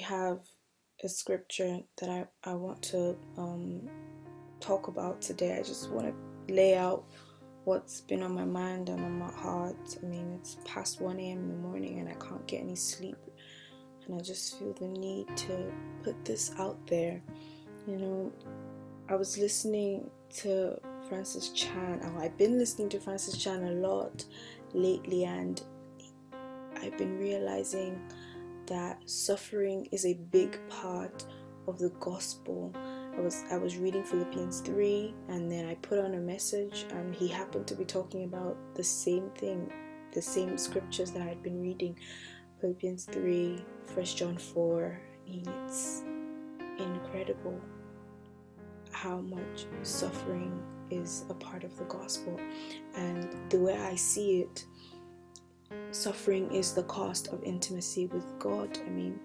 have a scripture that I, I want to um, talk about today. I just want to lay out what's been on my mind and on my heart. I mean, it's past 1 a.m. in the morning and I can't get any sleep. And I just feel the need to put this out there. You know, I was listening to Francis Chan. Oh, I've been listening to Francis Chan a lot lately, and I've been realizing that suffering is a big part of the gospel. I was I was reading Philippians 3 and then I put on a message and he happened to be talking about the same thing, the same scriptures that I had been reading. Philippians 3, 1 John 4. It's incredible how much suffering is a part of the gospel. And the way I see it, suffering is the cost of intimacy with God. I mean,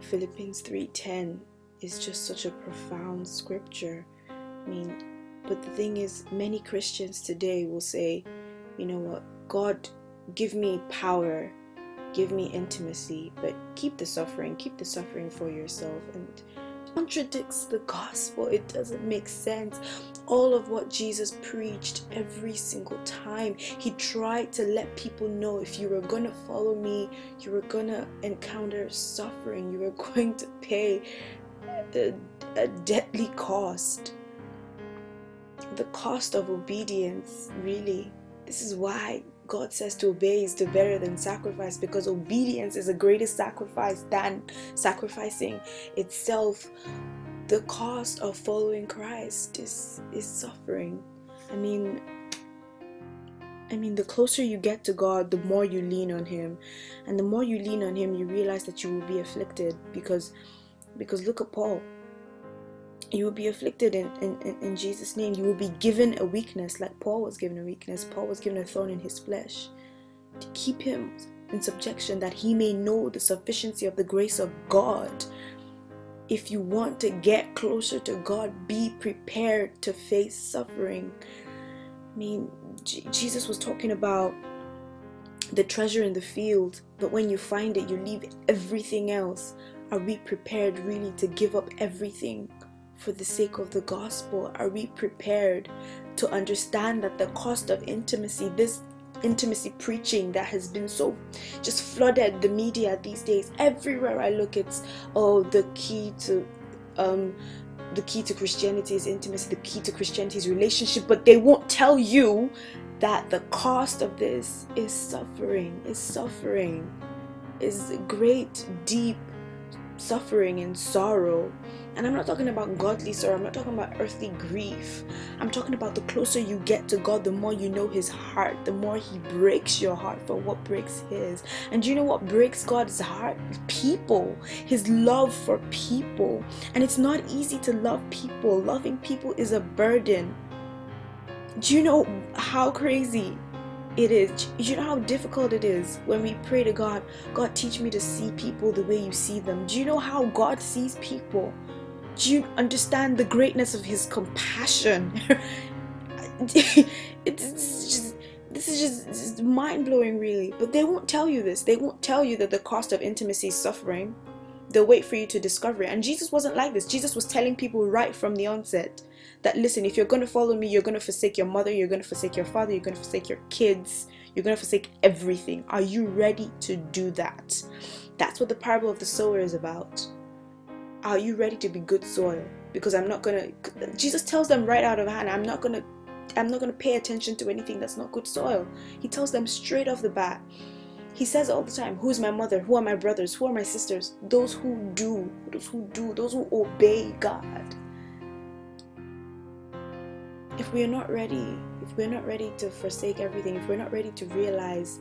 Philippians 3:10 is just such a profound scripture. I mean, but the thing is many Christians today will say, you know what, God give me power, give me intimacy, but keep the suffering, keep the suffering for yourself and contradicts the gospel. It doesn't make sense. All of what Jesus preached every single time, he tried to let people know if you were going to follow me, you were going to encounter suffering, you were going to pay a, a deadly cost. The cost of obedience, really. This is why God says to obey is to better than sacrifice because obedience is the greatest sacrifice than sacrificing itself. The cost of following Christ is is suffering. I mean I mean the closer you get to God, the more you lean on him. And the more you lean on him, you realize that you will be afflicted because because look at Paul you will be afflicted in, in, in Jesus' name. You will be given a weakness, like Paul was given a weakness. Paul was given a thorn in his flesh to keep him in subjection, that he may know the sufficiency of the grace of God. If you want to get closer to God, be prepared to face suffering. I mean, Jesus was talking about the treasure in the field, but when you find it, you leave everything else. Are we prepared really to give up everything for the sake of the gospel? Are we prepared to understand that the cost of intimacy, this intimacy preaching that has been so just flooded the media these days, everywhere I look, it's oh, the key to um, the key to Christianity is intimacy, the key to Christianity is relationship, but they won't tell you that the cost of this is suffering, is suffering, is great, deep suffering and sorrow and I'm not talking about godly sorrow, I'm not talking about earthly grief. I'm talking about the closer you get to God, the more you know His heart, the more He breaks your heart for what breaks His. And do you know what breaks God's heart? People, His love for people. And it's not easy to love people, loving people is a burden. Do you know how crazy it is. You know how difficult it is when we pray to God, God, teach me to see people the way you see them. Do you know how God sees people? Do you understand the greatness of his compassion? it's just this is just, just mind blowing, really. But they won't tell you this. They won't tell you that the cost of intimacy is suffering. They'll wait for you to discover it. And Jesus wasn't like this. Jesus was telling people right from the onset that listen, if you're going to follow me, you're going to forsake your mother, you're going to forsake your father, you're going to forsake your kids, you're going to forsake everything. Are you ready to do that? That's what the parable of the sower is about. Are you ready to be good soil? Because I'm not gonna. Jesus tells them right out of hand, I'm not gonna. I'm not gonna pay attention to anything that's not good soil. He tells them straight off the bat. He says all the time, Who's my mother? Who are my brothers? Who are my sisters? Those who do, those who do, those who obey God. If we are not ready, if we're not ready to forsake everything, if we're not ready to realize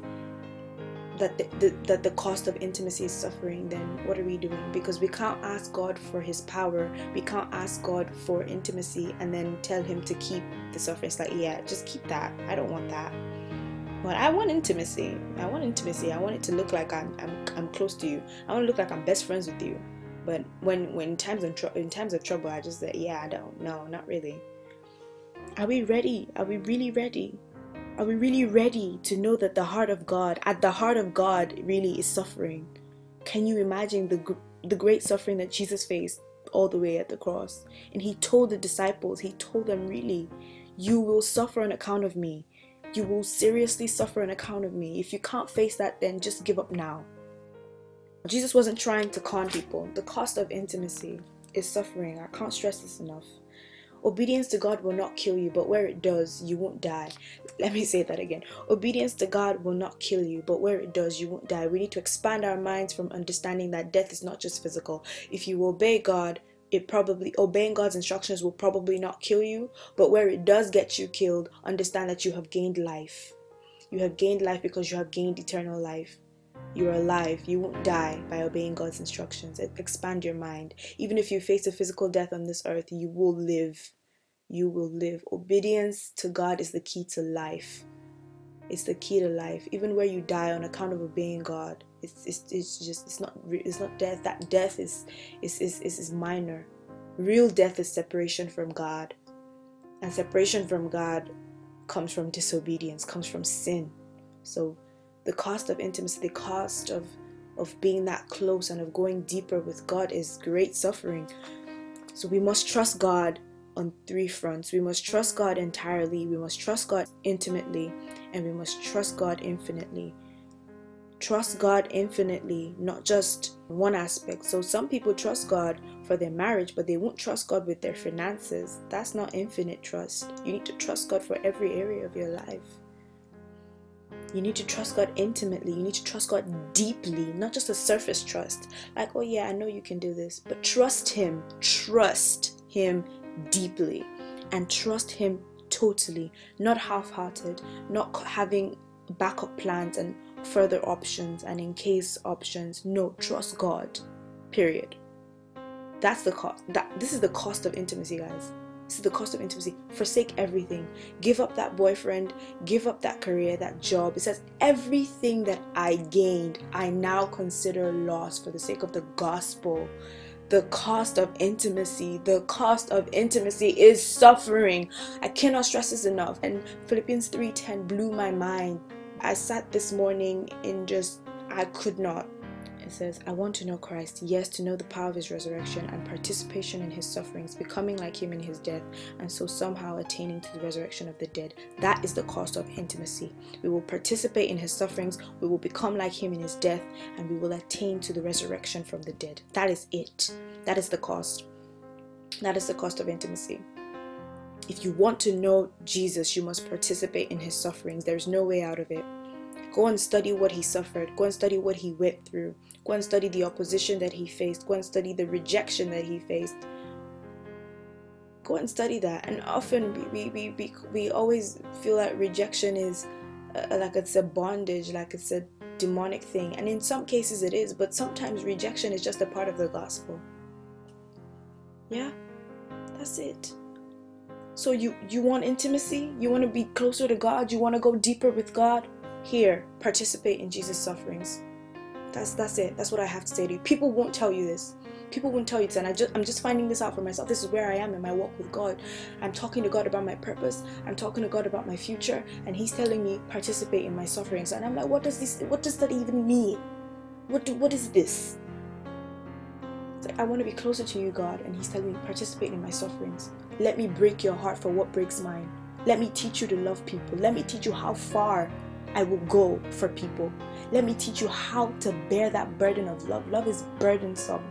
that the, the, that the cost of intimacy is suffering, then what are we doing? Because we can't ask God for His power. We can't ask God for intimacy and then tell Him to keep the suffering. It's like, yeah, just keep that. I don't want that. But I want intimacy. I want intimacy. I want it to look like I'm I'm, I'm close to you. I want to look like I'm best friends with you. But when when times in, tr- in times of trouble, I just say, yeah, I don't. No, not really. Are we ready? Are we really ready? Are we really ready to know that the heart of God, at the heart of God, really is suffering? Can you imagine the, the great suffering that Jesus faced all the way at the cross? And he told the disciples, he told them, really, you will suffer on account of me. You will seriously suffer on account of me. If you can't face that, then just give up now. Jesus wasn't trying to con people. The cost of intimacy is suffering. I can't stress this enough. Obedience to God will not kill you, but where it does, you won't die. Let me say that again. Obedience to God will not kill you, but where it does, you won't die. We need to expand our minds from understanding that death is not just physical. If you obey God, it probably obeying God's instructions will probably not kill you, but where it does get you killed, understand that you have gained life. You have gained life because you have gained eternal life. You are alive. You won't die by obeying God's instructions. Expand your mind. Even if you face a physical death on this earth, you will live. You will live. Obedience to God is the key to life. It's the key to life. Even where you die on account of obeying God, it's, it's, it's just it's not it's not death. That death is is, is is minor. Real death is separation from God, and separation from God comes from disobedience, comes from sin. So the cost of intimacy, the cost of of being that close and of going deeper with God is great suffering. So we must trust God on three fronts. We must trust God entirely, we must trust God intimately, and we must trust God infinitely. Trust God infinitely, not just one aspect. So some people trust God for their marriage, but they won't trust God with their finances. That's not infinite trust. You need to trust God for every area of your life. You need to trust God intimately. You need to trust God deeply, not just a surface trust. Like, oh yeah, I know you can do this, but trust Him. Trust Him deeply and trust Him totally, not half hearted, not having backup plans and further options and in case options. No, trust God. Period. That's the cost. That this is the cost of intimacy, guys. This is the cost of intimacy. Forsake everything. Give up that boyfriend. Give up that career, that job. It says, Everything that I gained, I now consider loss for the sake of the gospel. The cost of intimacy, the cost of intimacy is suffering. I cannot stress this enough. And Philippians 3:10 blew my mind. I sat this morning in just I could not it says, I want to know Christ, yes, to know the power of his resurrection and participation in his sufferings, becoming like him in his death, and so somehow attaining to the resurrection of the dead. That is the cost of intimacy. We will participate in his sufferings, we will become like him in his death, and we will attain to the resurrection from the dead. That is it. That is the cost. That is the cost of intimacy. If you want to know Jesus, you must participate in his sufferings. There's no way out of it. Go and study what he suffered. Go and study what he went through. Go and study the opposition that he faced. Go and study the rejection that he faced. Go and study that. And often we, we, we, we always feel that rejection is uh, like it's a bondage, like it's a demonic thing. And in some cases it is, but sometimes rejection is just a part of the gospel. Yeah, that's it. So you you want intimacy? You want to be closer to God? You want to go deeper with God? Here, participate in Jesus' sufferings. That's that's it. That's what I have to say to you. People won't tell you this. People won't tell you this, and I just I'm just finding this out for myself. This is where I am in my walk with God. I'm talking to God about my purpose. I'm talking to God about my future, and He's telling me participate in my sufferings. And I'm like, what does this? What does that even mean? What do, what is this? Like, I want to be closer to you, God, and He's telling me participate in my sufferings. Let me break your heart for what breaks mine. Let me teach you to love people. Let me teach you how far I will go for people. Let me teach you how to bear that burden of love. Love is burdensome.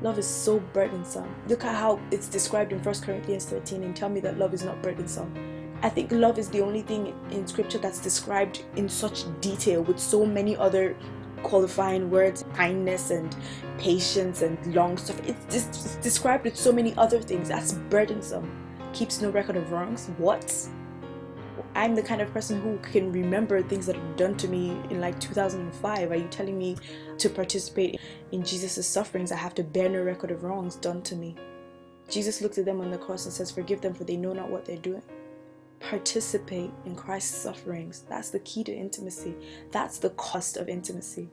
Love is so burdensome. Look at how it's described in 1 Corinthians 13 and tell me that love is not burdensome. I think love is the only thing in scripture that's described in such detail with so many other qualifying words kindness and patience and long stuff. It's, it's described with so many other things. That's burdensome. Keeps no record of wrongs. What? I'm the kind of person who can remember things that were done to me in like 2005. Are you telling me to participate in Jesus' sufferings? I have to bear no record of wrongs done to me. Jesus looked at them on the cross and says, Forgive them, for they know not what they're doing. Participate in Christ's sufferings. That's the key to intimacy. That's the cost of intimacy.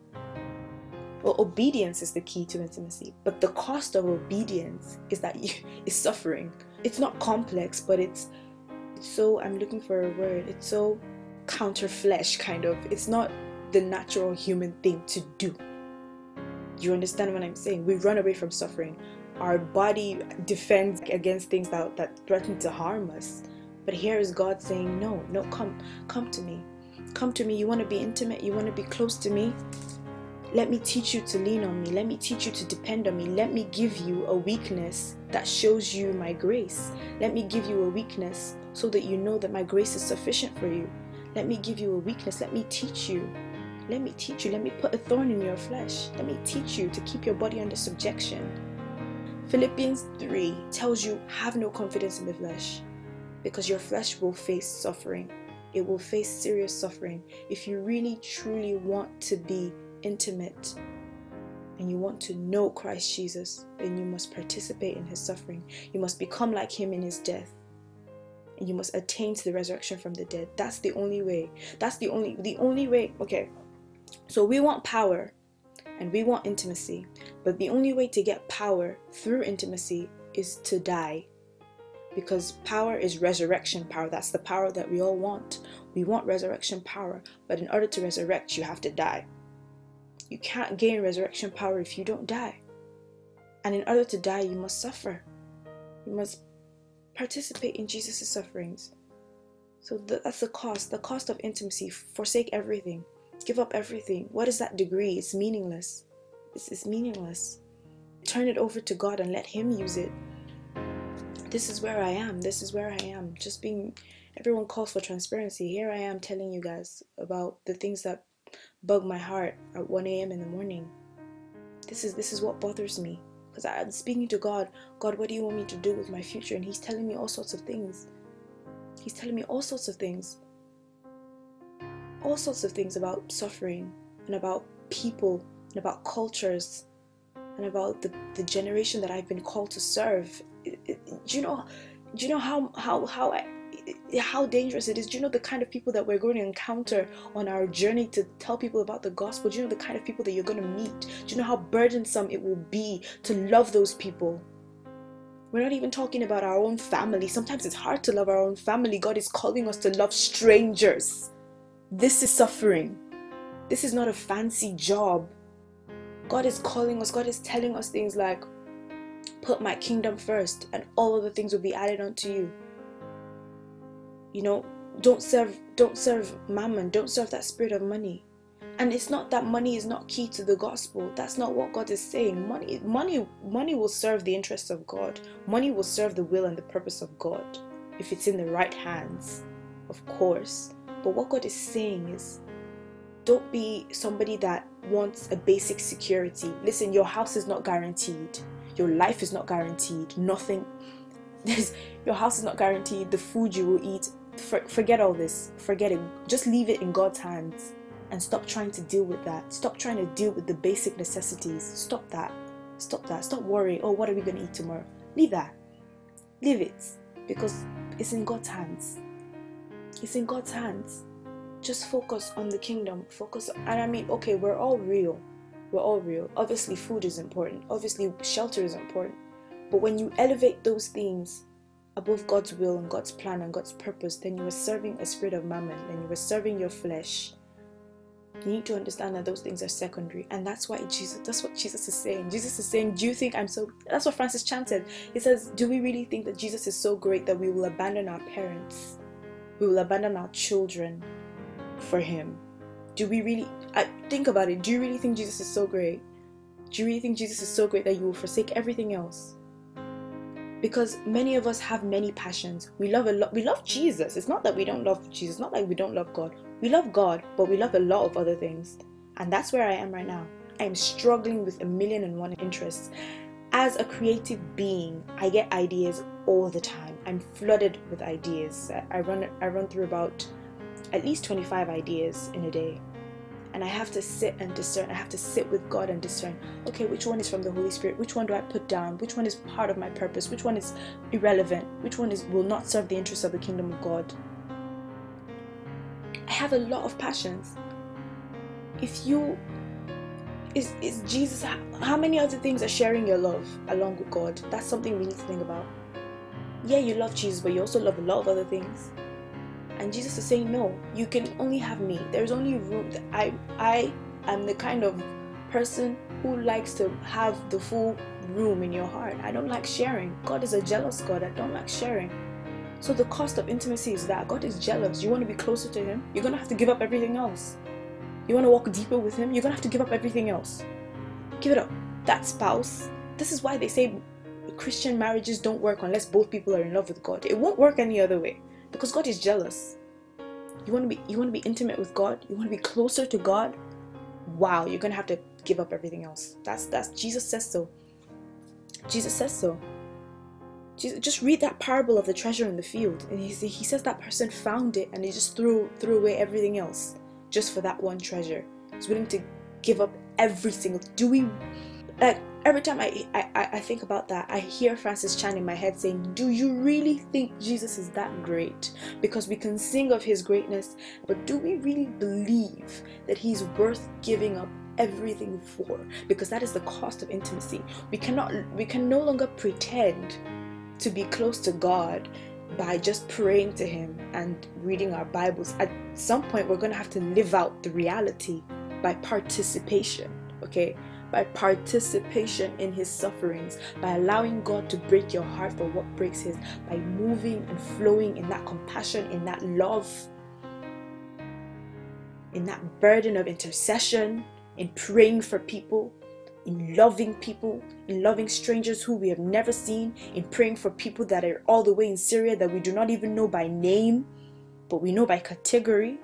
Well, obedience is the key to intimacy, but the cost of obedience is that you is suffering. It's not complex, but it's it's so I'm looking for a word. It's so counter flesh kind of. It's not the natural human thing to do. You understand what I'm saying? We run away from suffering. Our body defends against things that, that threaten to harm us. But here is God saying, No, no, come, come to me. Come to me. You want to be intimate? You want to be close to me? Let me teach you to lean on me. Let me teach you to depend on me. Let me give you a weakness that shows you my grace. Let me give you a weakness so that you know that my grace is sufficient for you. Let me give you a weakness. Let me teach you. Let me teach you. Let me put a thorn in your flesh. Let me teach you to keep your body under subjection. Philippians 3 tells you have no confidence in the flesh because your flesh will face suffering. It will face serious suffering. If you really truly want to be intimate and you want to know Christ Jesus, then you must participate in his suffering. You must become like him in his death. And you must attain to the resurrection from the dead. That's the only way. That's the only the only way. Okay. So we want power and we want intimacy. But the only way to get power through intimacy is to die. Because power is resurrection power. That's the power that we all want. We want resurrection power. But in order to resurrect, you have to die. You can't gain resurrection power if you don't die. And in order to die, you must suffer. You must participate in Jesus' sufferings. So that's the cost. The cost of intimacy. Forsake everything. Give up everything. What is that degree? It's meaningless. It's, it's meaningless. Turn it over to God and let Him use it. This is where I am. This is where I am. Just being. Everyone calls for transparency. Here I am telling you guys about the things that bug my heart at 1 a.m. in the morning. This is this is what bothers me because I'm speaking to God. God, what do you want me to do with my future? And He's telling me all sorts of things. He's telling me all sorts of things. All sorts of things about suffering and about people and about cultures and about the, the generation that I've been called to serve. It, it, do you know? Do you know how how how I, how dangerous it is. Do you know the kind of people that we're going to encounter on our journey to tell people about the gospel? Do you know the kind of people that you're going to meet? Do you know how burdensome it will be to love those people? We're not even talking about our own family. Sometimes it's hard to love our own family. God is calling us to love strangers. This is suffering. This is not a fancy job. God is calling us, God is telling us things like, put my kingdom first, and all other things will be added unto you. You know don't serve don't serve mammon don't serve that spirit of money. And it's not that money is not key to the gospel. That's not what god is saying. Money money money will serve the interests of god. Money will serve the will and the purpose of god if it's in the right hands of course. But what god is saying is don't be somebody that wants a basic security. Listen your house is not guaranteed your life is not guaranteed nothing your house is not guaranteed the food you will eat for, forget all this. Forget it. Just leave it in God's hands and stop trying to deal with that. Stop trying to deal with the basic necessities. Stop that. Stop that. Stop worrying. Oh, what are we going to eat tomorrow? Leave that. Leave it because it's in God's hands. It's in God's hands. Just focus on the kingdom. Focus. and I mean, okay, we're all real. We're all real. Obviously, food is important. Obviously, shelter is important. But when you elevate those things above God's will and God's plan and God's purpose, then you are serving a spirit of mammon, then you are serving your flesh. You need to understand that those things are secondary, and that's why Jesus. That's what Jesus is saying. Jesus is saying, "Do you think I'm so?" That's what Francis chanted. He says, "Do we really think that Jesus is so great that we will abandon our parents, we will abandon our children for Him? Do we really? I, think about it. Do you really think Jesus is so great? Do you really think Jesus is so great that you will forsake everything else? Because many of us have many passions. We love a lot we love jesus. It's not that we don't love jesus. It's not like we don't love god. We love god but we love a lot of other things. And that's where i am right now. I am struggling with a million and one interests. As a creative being i get ideas all the time. I'm flooded with ideas. I run i run through about at least 25 ideas in a day and I have to sit and discern. I have to sit with God and discern. Okay, which one is from the Holy Spirit? Which one do I put down? Which one is part of my purpose? Which one is irrelevant? Which one is will not serve the interests of the kingdom of God? I have a lot of passions. If you is is Jesus how many other things are sharing your love along with God? That's something we need to think about. Yeah, you love Jesus, but you also love a lot of other things. And Jesus is saying, No, you can only have me. There's only room. I I am the kind of person who likes to have the full room in your heart. I don't like sharing. God is a jealous God. I don't like sharing. So the cost of intimacy is that God is jealous. You want to be closer to Him, you're gonna have to give up everything else. You want to walk deeper with Him, you're gonna have to give up everything else. Give it up. That spouse. This is why they say Christian marriages don't work unless both people are in love with God. It won't work any other way because God is jealous. You want to be you want to be intimate with God. You want to be closer to God. Wow, you're gonna have to give up everything else. That's that's Jesus says so. Jesus says so. Jesus, just read that parable of the treasure in the field, and he he says that person found it and he just threw threw away everything else just for that one treasure. He's willing to give up every single. Do we like every time I, I I think about that, I hear Francis Chan in my head saying, "Do you really think Jesus is that great?" Because we can sing of His greatness, but do we really believe that He's worth giving up everything for? Because that is the cost of intimacy. We cannot. We can no longer pretend to be close to God by just praying to Him and reading our Bibles. At some point, we're going to have to live out the reality by participation. Okay by participation in his sufferings, by allowing God to break your heart for what breaks his, by moving and flowing in that compassion, in that love, in that burden of intercession, in praying for people, in loving people, in loving strangers who we have never seen, in praying for people that are all the way in Syria that we do not even know by name, but we know by category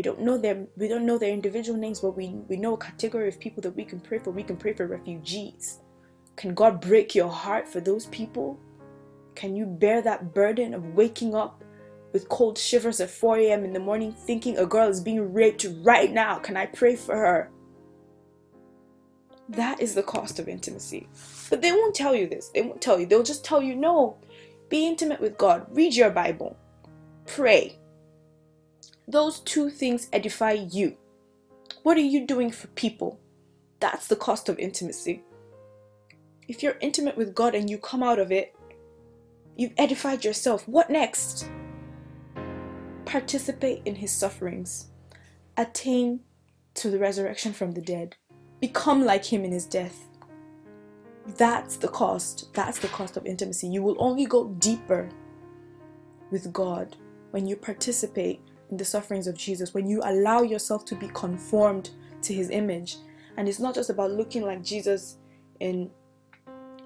we don't know them we don't know their individual names but we we know a category of people that we can pray for. We can pray for refugees. Can god break your heart for those people? Can you bear that burden of waking up with cold shivers at 4 a.m in the morning thinking a girl is being raped right now? Can i pray for her? That is the cost of intimacy. But they won't tell you this. They won't tell you. They'll just tell you no be intimate with god. Read your bible. Pray those two things edify you. What are you doing for people? That's the cost of intimacy. If you're intimate with God and you come out of it, you've edified yourself. What next? Participate in his sufferings, attain to the resurrection from the dead, become like him in his death. That's the cost. That's the cost of intimacy. You will only go deeper with God when you participate the sufferings of Jesus, when you allow yourself to be conformed to his image. And it's not just about looking like Jesus in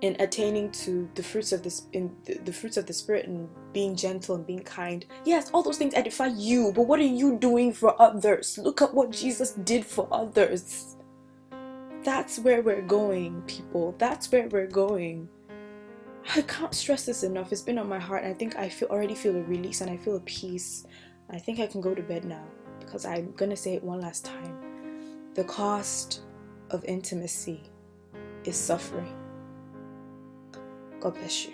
in attaining to the fruits of this in the, the fruits of the spirit and being gentle and being kind. Yes, all those things edify you, but what are you doing for others? Look at what Jesus did for others. That's where we're going, people. That's where we're going. I can't stress this enough. It's been on my heart. And I think I feel already feel a release and I feel a peace I think I can go to bed now because I'm going to say it one last time. The cost of intimacy is suffering. God bless you.